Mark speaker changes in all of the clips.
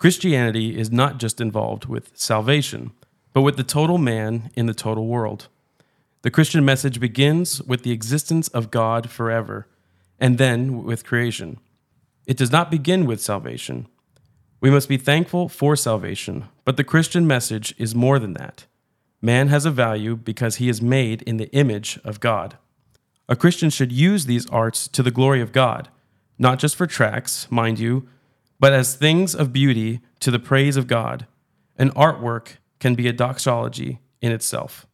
Speaker 1: Christianity is not just involved with salvation, but with the total man in the total world. The Christian message begins with the existence of God forever, and then with creation. It does not begin with salvation. We must be thankful for salvation, but the Christian message is more than that. Man has a value because he is made in the image of God. A Christian should use these arts to the glory of God, not just for tracts, mind you, but as things of beauty to the praise of God. An artwork can be a doxology in itself.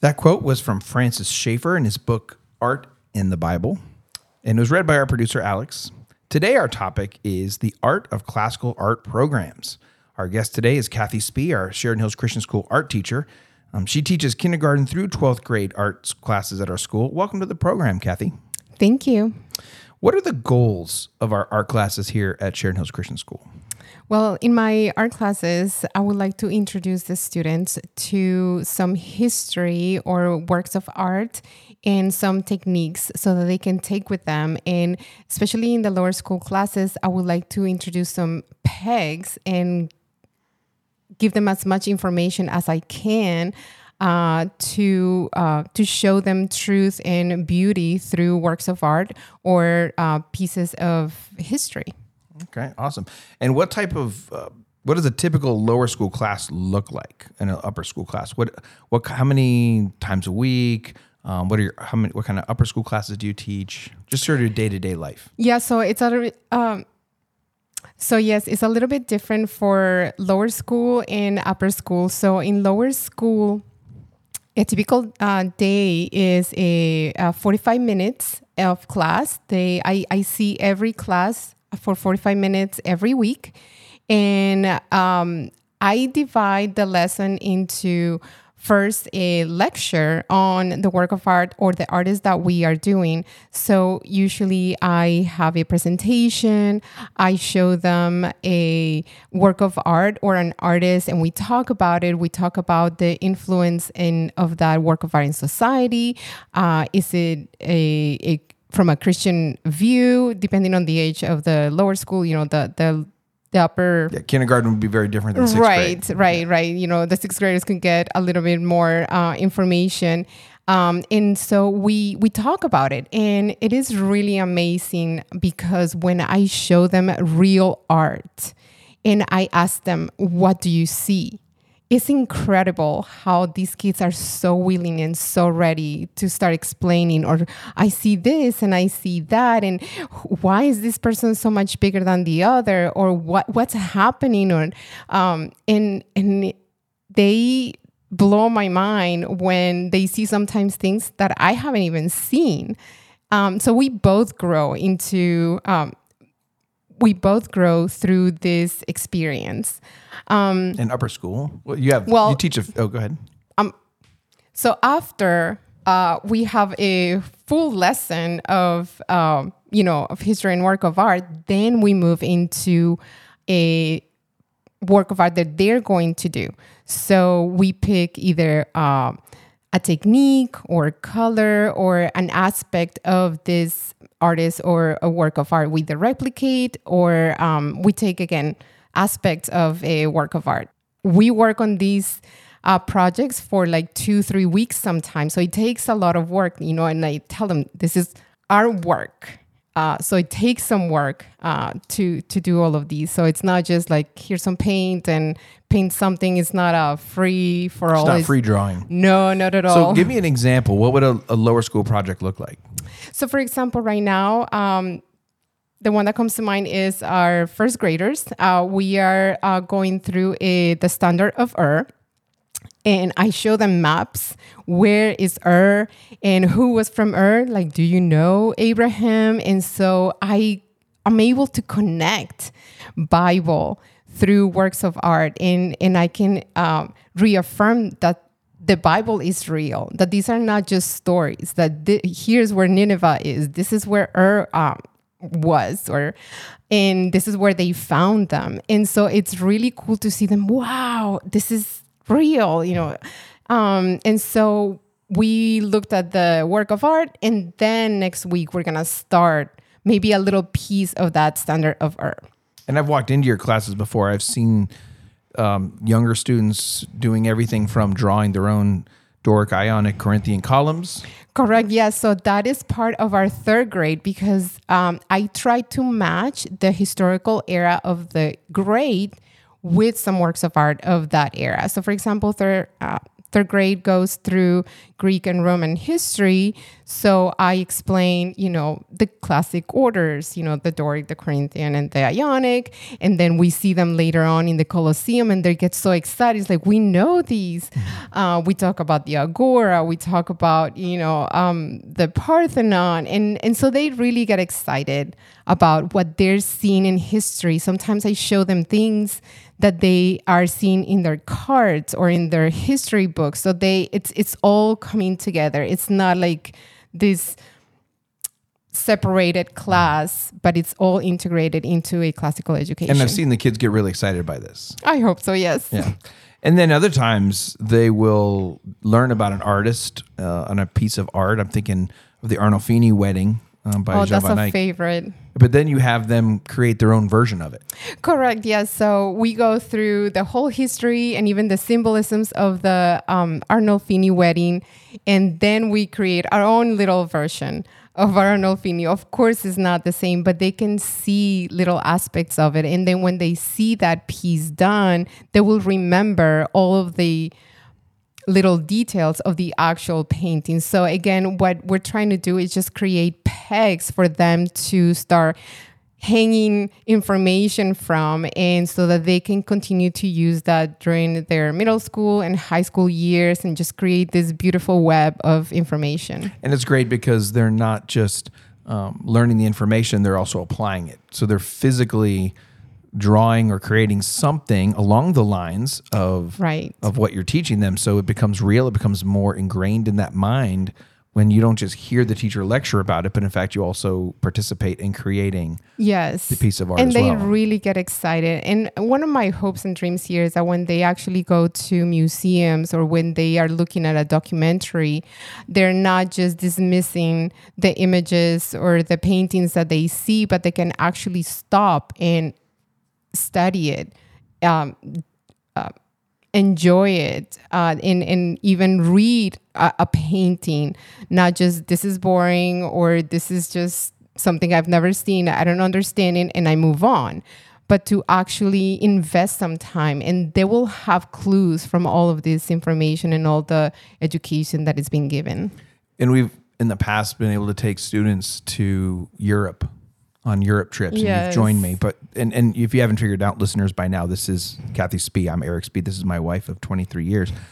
Speaker 2: That quote was from Francis Schaeffer in his book Art in the Bible, and it was read by our producer, Alex. Today, our topic is the art of classical art programs. Our guest today is Cathy Spee, our Sheridan Hills Christian School art teacher. Um, she teaches kindergarten through 12th grade arts classes at our school. Welcome to the program, Cathy.
Speaker 3: Thank you.
Speaker 2: What are the goals of our art classes here at Sheridan Hills Christian School?
Speaker 3: Well, in my art classes, I would like to introduce the students to some history or works of art and some techniques so that they can take with them. And especially in the lower school classes, I would like to introduce some pegs and give them as much information as I can uh, to uh, to show them truth and beauty through works of art or uh, pieces of history.
Speaker 2: Okay, awesome. And what type of uh, what does a typical lower school class look like in an upper school class? What what how many times a week? Um, what are your how many what kind of upper school classes do you teach? Just sort of day to day life.
Speaker 3: Yeah, so it's a um, so yes, it's a little bit different for lower school and upper school. So in lower school, a typical uh, day is a, a, 45 minutes of class. They I, I see every class for 45 minutes every week, and um, I divide the lesson into first a lecture on the work of art or the artist that we are doing. So usually I have a presentation, I show them a work of art or an artist and we talk about it. We talk about the influence in of that work of art in society. Uh, is it a, a from a Christian view, depending on the age of the lower school, you know, the the the upper
Speaker 2: yeah, kindergarten would be very different than sixth
Speaker 3: right
Speaker 2: grade.
Speaker 3: right right. You know the sixth graders can get a little bit more uh, information. Um, and so we we talk about it and it is really amazing because when i show them real art and i ask them what do you see it's incredible how these kids are so willing and so ready to start explaining or i see this and i see that and why is this person so much bigger than the other or what what's happening? Or um, and and they blow my mind when they see sometimes things that i haven't even seen. Um, so we both grow into um, we both grow through this experience.
Speaker 2: Um, in upper school, well, you have
Speaker 3: well,
Speaker 2: you teach. A, oh, go ahead.
Speaker 3: Um, so after uh, we have a full lesson of um, you know of history and work of art, then we move into a work of art that they're going to do. So we pick either. Uh, a technique or color or an aspect of this artist or a work of art we replicate or um, we take again aspects of a work of art. We work on these uh, projects for like two three weeks sometimes. So it takes a lot of work you know and i tell them this is our work uh, so it takes some work uh, to to do all of these. So it's not just like here's some paint and paint something. It's not a free for
Speaker 2: all.
Speaker 3: It's
Speaker 2: not free drawing.
Speaker 3: No, not at all.
Speaker 2: So give me an example. What would a, a lower school project look like?
Speaker 3: So for example, right now. Um, the one that comes to mind is our first graders. Uh, we are uh, going through a, the standard of Ur and I show them maps. Where is Ur and who was from Ur? Like, do you know Abraham? And so I am able to connect Bible through works of art, and and I can um, reaffirm that the Bible is real. That these are not just stories. That th- here's where Nineveh is. This is where Ur um, was, or and this is where they found them. And so it's really cool to see them. Wow, this is real, you know. Um, and so we looked at the work of art, and then next week we're gonna start maybe a little piece of that standard of Ur.
Speaker 2: And I've walked into your classes before. I've seen um, younger students doing everything from drawing their own Doric, Ionic, Corinthian columns.
Speaker 3: Correct. Yes. So that is part of our third grade because um, I try to match the historical era of the grade with some works of art of that era. So, for example, third uh, third grade goes through Greek and Roman history. So I explain, you know, the classic orders, you know, the Doric, the Corinthian, and the Ionic. And then we see them later on in the Colosseum and they get so excited. It's like, we know these. Uh, we talk about the Agora, we talk about, you know, um, the Parthenon. And, and so they really get excited about what they're seeing in history. Sometimes I show them things that they are seeing in their cards or in their history books. So they it's it's all coming together. It's not like this separated class, but it's all integrated into a classical education.
Speaker 2: And I've seen the kids get really excited by this.
Speaker 3: I hope so, yes.
Speaker 2: Yeah. And then other times they will learn about an artist uh, on a piece of art. I'm thinking of the Arnolfini wedding um, by
Speaker 3: oh,
Speaker 2: Jean
Speaker 3: that's a
Speaker 2: Eyck.
Speaker 3: favorite.
Speaker 2: But then you have them create their own version of it.
Speaker 3: Correct. Yes. So we go through the whole history and even the symbolisms of the um, Arnolfini wedding, and then we create our own little version of Arnolfini. Of course, it's not the same, but they can see little aspects of it, and then when they see that piece done, they will remember all of the little details of the actual painting. So again, what we're trying to do is just create pegs for them to start hanging information from and so that they can continue to use that during their middle school and high school years and just create this beautiful web of information.
Speaker 2: And it's great because they're not just um, learning the information, they're also applying it. So they're physically drawing or creating something along the lines of
Speaker 3: Right.
Speaker 2: of what you're teaching them so it becomes real it becomes more ingrained in that mind when you don't just hear the teacher lecture about it but in fact you also participate in creating
Speaker 3: Yes.
Speaker 2: the piece of art
Speaker 3: and they
Speaker 2: well.
Speaker 3: really get excited. And one of my hopes and dreams here is that when they actually go to museums or when they are looking at a documentary, they're not just dismissing the images or the paintings that they see, but they can actually stop and study it. Um, uh, enjoy it uh, and, and even read a, a painting not just this is boring or this is just something i've never seen i don't understand it and i move on but to actually invest some time and they will have clues from all of this information and all the education that is being given
Speaker 2: and we've in the past been able to take students to Europe on Europe trips and you've joined me. But and, and if you haven't figured out listeners by now this is Cathy Spee. I'm Eric Spee. This is my wife of 23 years.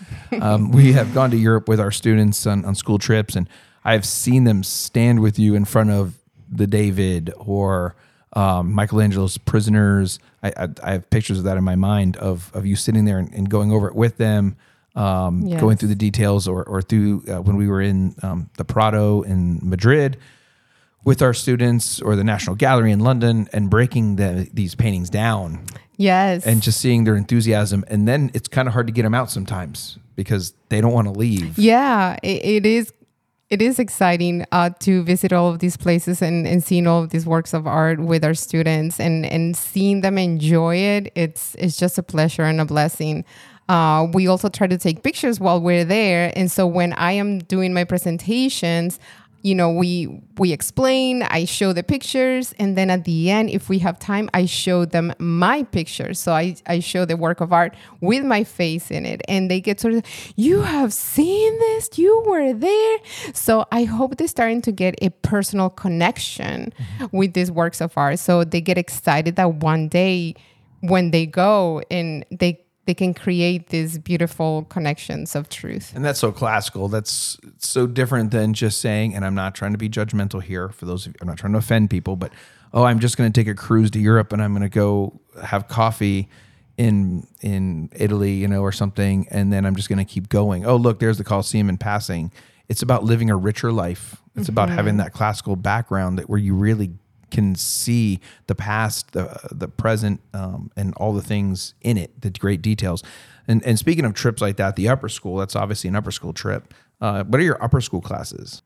Speaker 2: Um, we have gone to Europe with our students on, on school trips and I've seen them stand with you in front of the David or um, Michelangelo's prisoners. I, I, I have pictures of that in my mind of, of you sitting there and, and going over it with them um,
Speaker 3: Yes.
Speaker 2: going through the details or, or through uh, when we were in um, the Prado in Madrid with our students or the National Gallery in London and breaking the, these paintings down
Speaker 3: yes
Speaker 2: and just seeing their enthusiasm. And then it's kind of hard to get them out sometimes because they don't want to leave.
Speaker 3: Yeah, it, it is. It is exciting uh, to visit all of these places and, and seeing all of these works of art with our students and, and seeing them enjoy it. It's it's just a pleasure and a blessing. Uh, we also try to take pictures while we're there, and so when I am doing my presentations, you know, we we explain, I show the pictures, and then at the end, if we have time, I show them my pictures. So I, I show the work of art with my face in it, and they get sort of, you have seen this, you were there. So I hope they're starting to get a personal connection mm-hmm. with these works of art. So they get excited that one day when they go and they they can create these beautiful connections of truth.
Speaker 2: And that's so classical. That's so different than just saying, and I'm not trying to be judgmental here for those of you, I'm not trying to offend people, but oh, I'm just going to take a cruise to Europe and I'm going to go have coffee in in Italy, you know, or something, and then I'm just going to keep going. Oh, look, there's the Colosseum in passing. It's about living a richer life. It's about mm-hmm. having that classical background that where you really can see the past, the the present, um, and all the things in it, the great details. And and speaking of trips like that, the upper school, that's obviously an upper school trip. Uh, what are your upper school classes?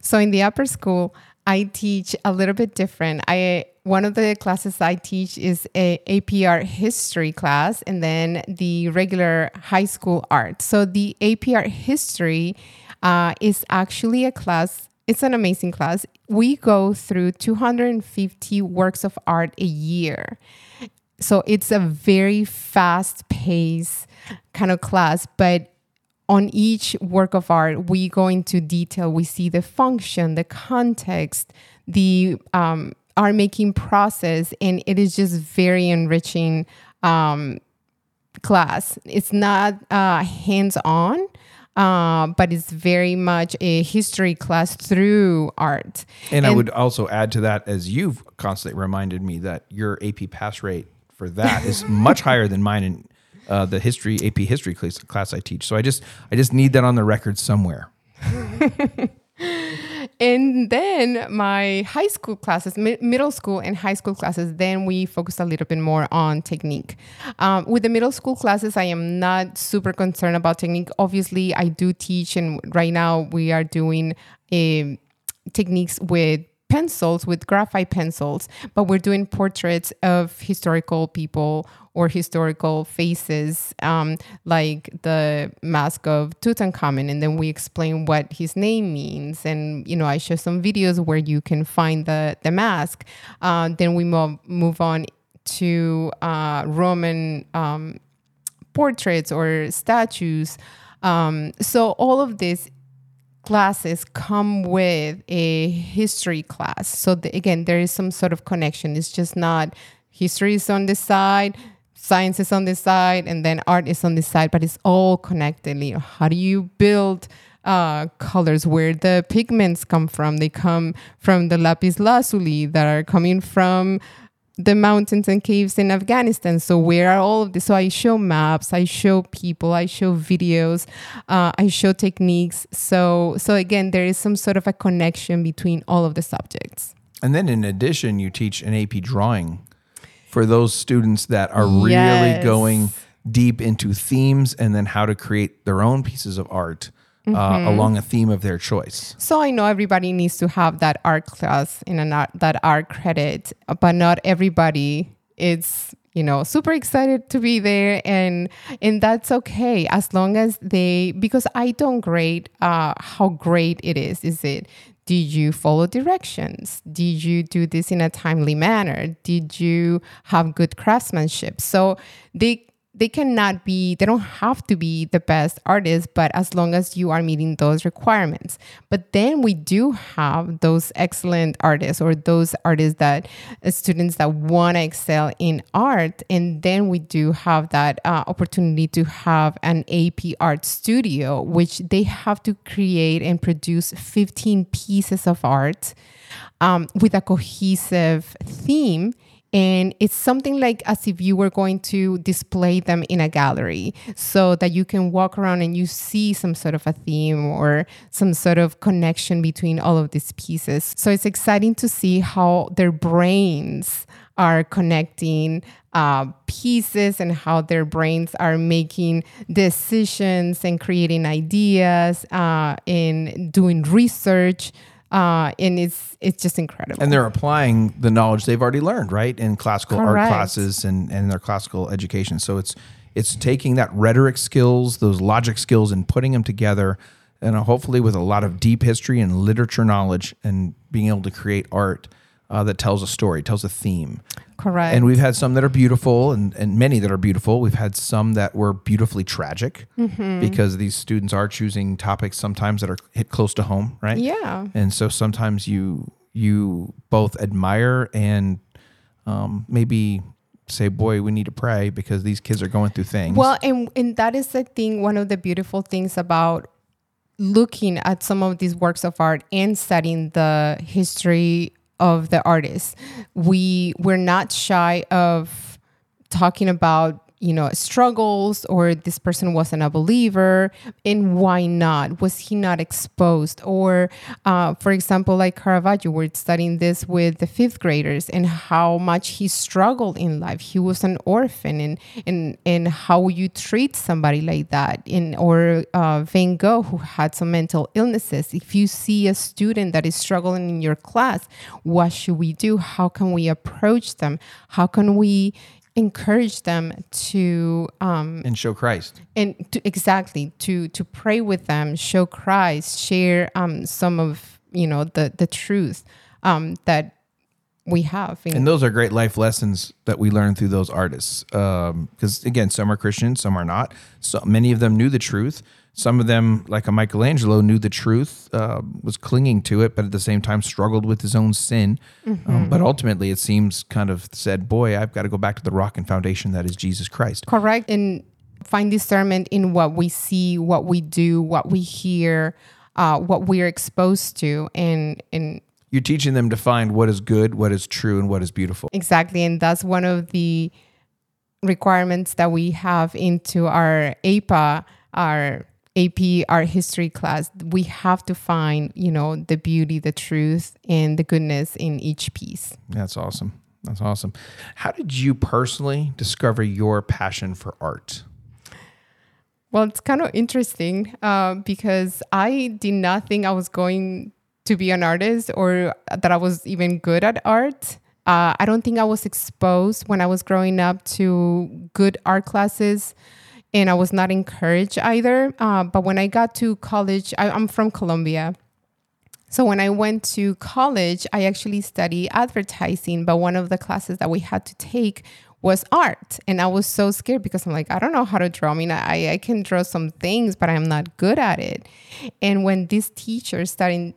Speaker 3: So in the upper school, I teach a little bit different. I one of the classes I teach is a AP Art history class, and then the regular high school art. So the AP Art history uh, is actually a class. It's an amazing class. We go through 250 works of art a year. So it's a very fast paced kind of class, but on each work of art, we go into detail. We see the function, the context, the um, art making process, and it is just very enriching um, class. It's not uh, hands on. Uh, but it's very much a history class through art.
Speaker 2: And, and I would also add to that, as you've constantly reminded me, that your AP pass rate for that is much higher than mine in uh, the history AP history class, class I teach. So I just I just need that on the record somewhere.
Speaker 3: and then my high school classes, mi- middle school and high school classes, then we focus a little bit more on technique. Um, with the middle school classes, I am not super concerned about technique. Obviously, I do teach, and right now we are doing um, techniques with pencils with graphite pencils, but we're doing portraits of historical people or historical faces, um, like the mask of Tutankhamun, and then we explain what his name means. And you know, I show some videos where you can find the the mask. Uh, then we move move on to uh, Roman um, portraits or statues. Um, so all of this classes come with a history class. So the, again, there is some sort of connection. It's just not history is on this side, science is on this side, and then art is on this side, but it's all connected. You know, how do you build uh, colors? Where the pigments come from? They come from the lapis lazuli that are coming from the mountains and caves in Afghanistan. So where are all of this? So I show maps, I show people, I show videos, uh, I show techniques. So so again, there is some sort of a connection between all of the subjects.
Speaker 2: And then in addition, you teach an AP drawing for those students that are really yes. going deep into themes and then how to create their own pieces of art uh, mm-hmm. along a theme of their choice.
Speaker 3: So I know everybody needs to have that art class in an art, that art credit, but not everybody is you know super excited to be there. And and that's okay as long as they because i don't grade uh how great it is. Is it did you follow directions? Did you do this in a timely manner? Did you have good craftsmanship? So they they cannot be they don't have to be the best artists but as long as you are meeting those requirements. But then we do have those excellent artists or those artists that uh, students that want to excel in art. And then we do have that uh, opportunity to have an ap art studio which they have to create and produce 15 pieces of art um, with a cohesive theme and it's something like as if you were going to display them in a gallery so that you can walk around and you see some sort of a theme or some sort of connection between all of these pieces. So it's exciting to see how their brains are connecting uh, pieces and how their brains are making decisions and creating ideas uh, and doing research uh, and it's it's just incredible.
Speaker 2: And they're applying the knowledge they've already learned, right, in classical Correct. art classes and and their classical education. So it's it's taking that rhetoric skills, those logic skills, and putting them together, and hopefully with a lot of deep history and literature knowledge, and being able to create art uh, that tells a story, tells a theme.
Speaker 3: Correct.
Speaker 2: And we've had some that are beautiful and, and many that are beautiful. We've had some that were beautifully tragic mm-hmm. because these students are choosing topics sometimes that are hit close to home, right?
Speaker 3: Yeah.
Speaker 2: And so sometimes you you both admire and um, maybe say, boy, we need to pray because these kids are going through things.
Speaker 3: Well, and, and that is the thing, one of the beautiful things about looking at some of these works of art and studying the history of the artist. We we're not shy of talking about you know struggles or this person wasn't a believer and why not? Was he not exposed? Or uh, for example like caravaggio we're studying this with the fifth graders and how much he struggled in life. He was an orphan and and and how you treat somebody like that in or uh, van gogh who had some mental illnesses. If you see a student that is struggling in your class what should we do? How can we approach them? How can we encourage them to um,
Speaker 2: And show Christ.
Speaker 3: and to, exactly to to pray with them show christ share um, some of you know the the truth um, that we have
Speaker 2: And those are great life lessons that we learn through those artists. Um because again, some are Christians, some are not. So many of them knew the truth. Some of them, like a Michelangelo, knew the truth, uh, was clinging to it, but at the same time struggled with his own sin. Um, but ultimately, it seems kind of said, "Boy, I've got to go back to the rock and foundation that is Jesus Christ."
Speaker 3: correct and find discernment in what we see what we do what we hear uh, what we're exposed to and and
Speaker 2: You're teaching them to find what is good, what is true, and what is beautiful.
Speaker 3: Exactly. And that's one of the requirements that we have into our APA, our AP art history class. We have to find, you know, the beauty, the truth, and the goodness in each piece.
Speaker 2: That's awesome. That's awesome. How did you personally discover your passion for art?
Speaker 3: Well, it's kind of interesting uh, because I did not think I was going to be an artist or that I was even good at art. Uh, I don't think I was exposed when I was growing up to good art classes, and I was not encouraged either. Uh, but when I got to college, I, I'm from Colombia. So when I went to college, I actually studied advertising, but one of the classes that we had to take was art. And I was so scared because I'm like, I don't know how to draw. I mean, I, I can draw some things, but I'm not good at it. And when this teacher started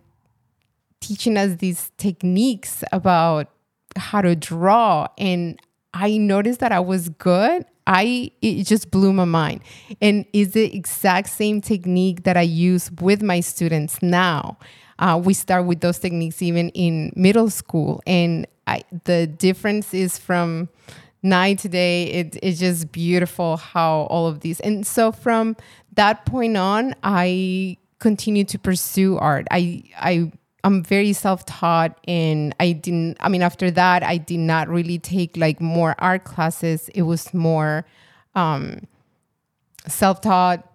Speaker 3: teaching us these techniques about how to draw and I noticed that I was good. I it just blew my mind. And is the exact same technique that I use with my students now. Uh, we start with those techniques even in middle school, and I, the difference is from night to day. It, it's just beautiful how all of these. And so from that point on, I continue to pursue art. I I I'm very self-taught and I didn't I mean after that I did not really take like more art classes. It was more um self-taught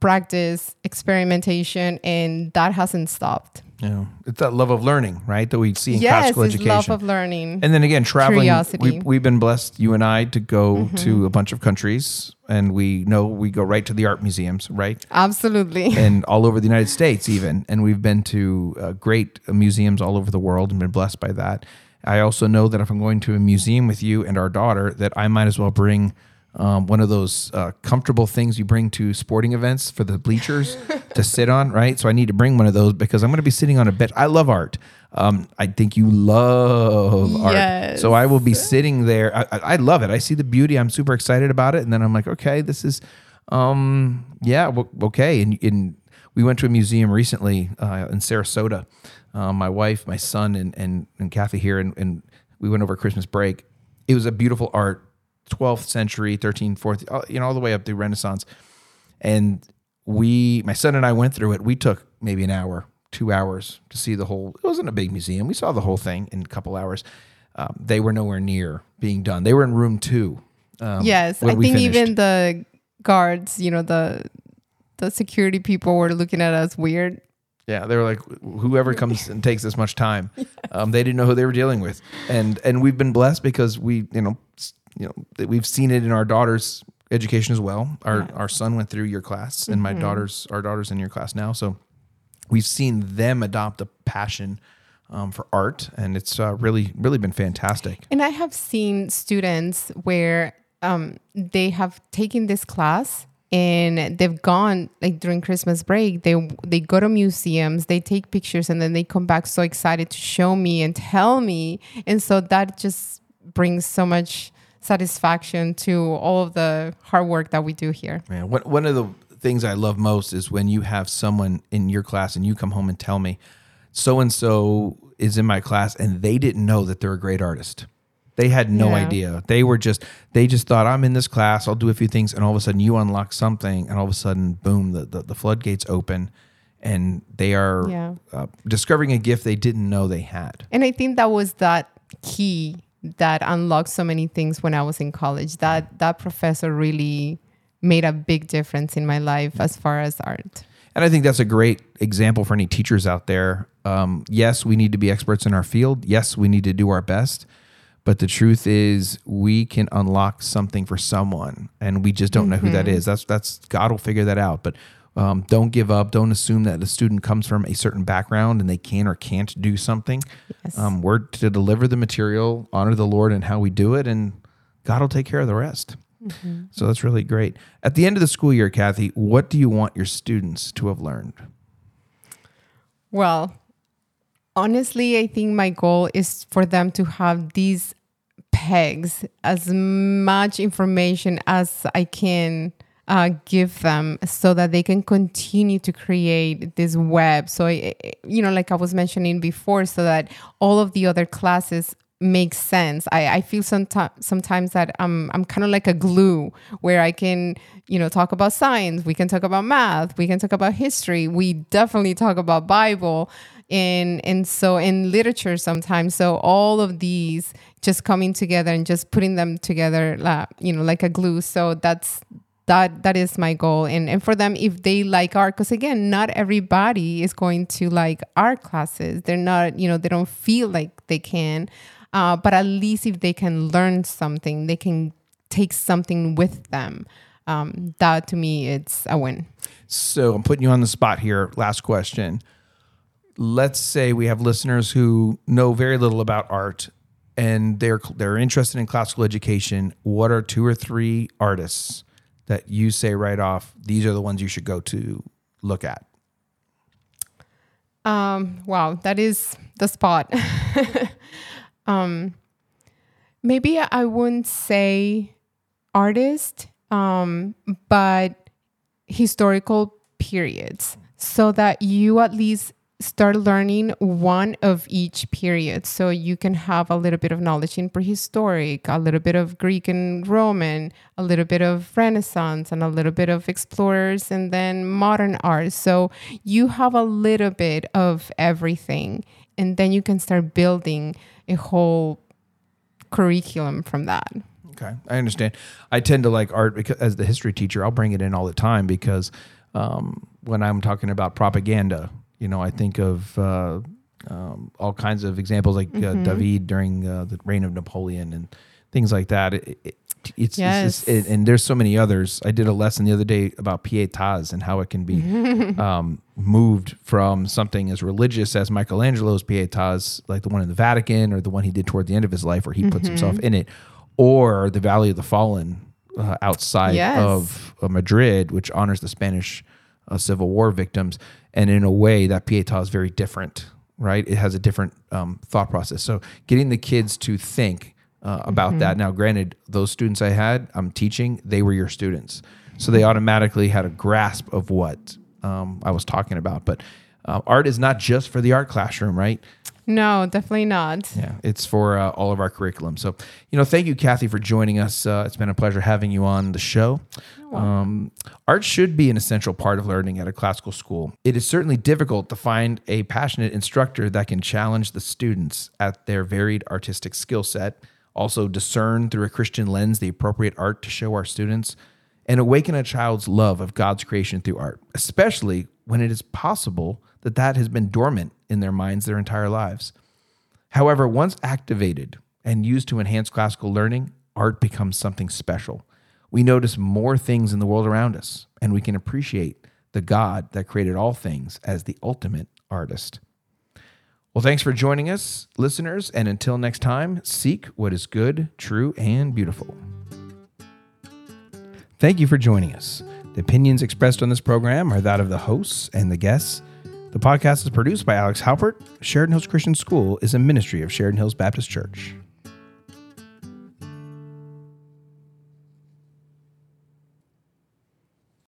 Speaker 3: practice, experimentation and that hasn't stopped.
Speaker 2: Know, it's that love of learning, right? That we see in
Speaker 3: yes,
Speaker 2: classical
Speaker 3: it's
Speaker 2: education.
Speaker 3: love of learning.
Speaker 2: And then again, traveling.
Speaker 3: Curiosity.
Speaker 2: We, we've been blessed, you and I, to go to a bunch of countries, and we know we go right to the art museums, right?
Speaker 3: Absolutely.
Speaker 2: and all over the United States, even. And we've been to uh, great museums all over the world and been blessed by that. I also know that if I'm going to a museum with you and our daughter, that I might as well bring um, one of those uh, comfortable things you bring to sporting events for the bleachers to sit on, right? So I need to bring one of those because I'm going to be sitting on a bench. I love art. Um, I think you love art. So I will be sitting there. I, I I love it. I see the beauty. I'm super excited about it. And then I'm like, okay, this is, um, yeah, well, okay. And, and we went to a museum recently uh, in Sarasota. Uh, my wife, my son, and and, and Cathy here, and, and we went over Christmas break. It was a beautiful art, 12th century, 13th, 4th, uh, you know, all the way up through Renaissance. And we, my son and I went through it. We took maybe an hour, two hours to see the whole. It wasn't a big museum. We saw the whole thing in a couple hours. Um, they were nowhere near being done. They were in room two. Um,
Speaker 3: yes, I think
Speaker 2: finished.
Speaker 3: even the guards, you know, the the security people were looking at us weird.
Speaker 2: Yeah, they were like, whoever comes and takes this much time, um, they didn't know who they were dealing with, and and we've been blessed because we, you know, you know, that we've seen it in our daughter's education as well. Our our son went through your class, and my daughter's our daughter's in your class now, so we've seen them adopt a passion um, for art, and it's uh, really really been fantastic.
Speaker 3: And I have seen students where um, they have taken this class and they've gone like during Christmas break. They they go to museums, they take pictures, and then they come back so excited to show me and tell me. And so that just brings so much satisfaction to all of the hard work that we do here.
Speaker 2: Man, one one of the things I love most is when you have someone in your class and you come home and tell me, so and so is in my class and they didn't know that they're a great artist. They had no
Speaker 3: Yeah.
Speaker 2: idea. They were just they just thought I'm in this class. I'll do a few things, and all of a sudden you unlock something, and all of a sudden, boom, the the, the floodgates open, and they are
Speaker 3: Yeah.
Speaker 2: uh, discovering a gift they didn't know they had.
Speaker 3: And I think that was that key that unlocked so many things when I was in college. That that professor really made a big difference in my life as far as art.
Speaker 2: And I think that's a great example for any teachers out there. Um, yes, we need to be experts in our field. Yes, we need to do our best. But the truth is, we can unlock something for someone, and we just don't know who that is. That's that's God will figure that out. But um, don't give up. Don't assume that a student comes from a certain background and they can or can't do something.
Speaker 3: Yes.
Speaker 2: Um, we're to deliver the material, honor the Lord, and how we do it, and God will take care of the rest. So that's really great. At the end of the school year, Cathy, what do you want your students to have learned?
Speaker 3: Well, honestly, I think my goal is for them to have these pegs, as much information as I can uh, give them so that they can continue to create this web. So, you know, like I was mentioning before, so that all of the other classes make sense. I, I feel sometimes sometimes that I'm I'm kind of like a glue where I can you know talk about science, we can talk about math, we can talk about history, we definitely talk about Bible, and and so in literature sometimes. So all of these just coming together and just putting them together, you know, like a glue. So that's that that is my goal and and for them if they like art because again not everybody is going to like art classes they're not you know they don't feel like they can uh, but at least if they can learn something they can take something with them um, that to me it's a win
Speaker 2: So I'm putting you on the spot here. Last question. Let's say we have listeners who know very little about art and they're they're interested in classical education. What are two or three artists that you say right off? These are the ones you should go to look at.
Speaker 3: Um, wow, that is the spot. um, maybe I wouldn't say artist, um, but historical periods, so that you at least start learning one of each period. So you can have a little bit of knowledge in prehistoric, a little bit of Greek and Roman, a little bit of Renaissance, and a little bit of explorers, and then modern art. So you have a little bit of everything, and then you can start building a whole curriculum from that.
Speaker 2: Okay, I understand. I tend to like art because as the history teacher, I'll bring it in all the time because um, when I'm talking about propaganda, you know, I think of uh, um, all kinds of examples like uh, David during uh, the reign of Napoleon and things like that. It, it, it's, it's
Speaker 3: Yes.
Speaker 2: it, and there's so many others. I did a lesson the other day about pietas and how it can be um, moved from something as religious as Michelangelo's pietas, like the one in the Vatican or the one he did toward the end of his life, where he puts himself in it, or the Valley of the Fallen uh, outside
Speaker 3: Yes.
Speaker 2: of uh, Madrid, which honors the Spanish uh, Civil War victims. And in a way, that pieta is very different, right? It has a different um, thought process. So getting the kids to think uh, about that. Now, granted, those students I had, I'm teaching, they were your students. So they automatically had a grasp of what um, I was talking about. But uh, art is not just for the art classroom, right?
Speaker 3: No, definitely not.
Speaker 2: Yeah, it's for uh, all of our curriculum. So, you know, thank you, Cathy, for joining us. Uh, it's been a pleasure having you on the show. Um, art should be an essential part of learning at a classical school. It is certainly difficult to find a passionate instructor that can challenge the students at their varied artistic skill set, also discern through a Christian lens the appropriate art to show our students, and awaken a child's love of God's creation through art, especially when it is possible that that has been dormant in their minds their entire lives. However, once activated and used to enhance classical learning, art becomes something special. We notice more things in the world around us, and we can appreciate the God that created all things as the ultimate artist. Well, thanks for joining us, listeners, and until next time, seek what is good, true, and beautiful. Thank you for joining us. The opinions expressed on this program are that of the hosts and the guests. The podcast is produced by Alex Halpert. Sheridan Hills Christian School is a ministry of Sheridan Hills Baptist Church.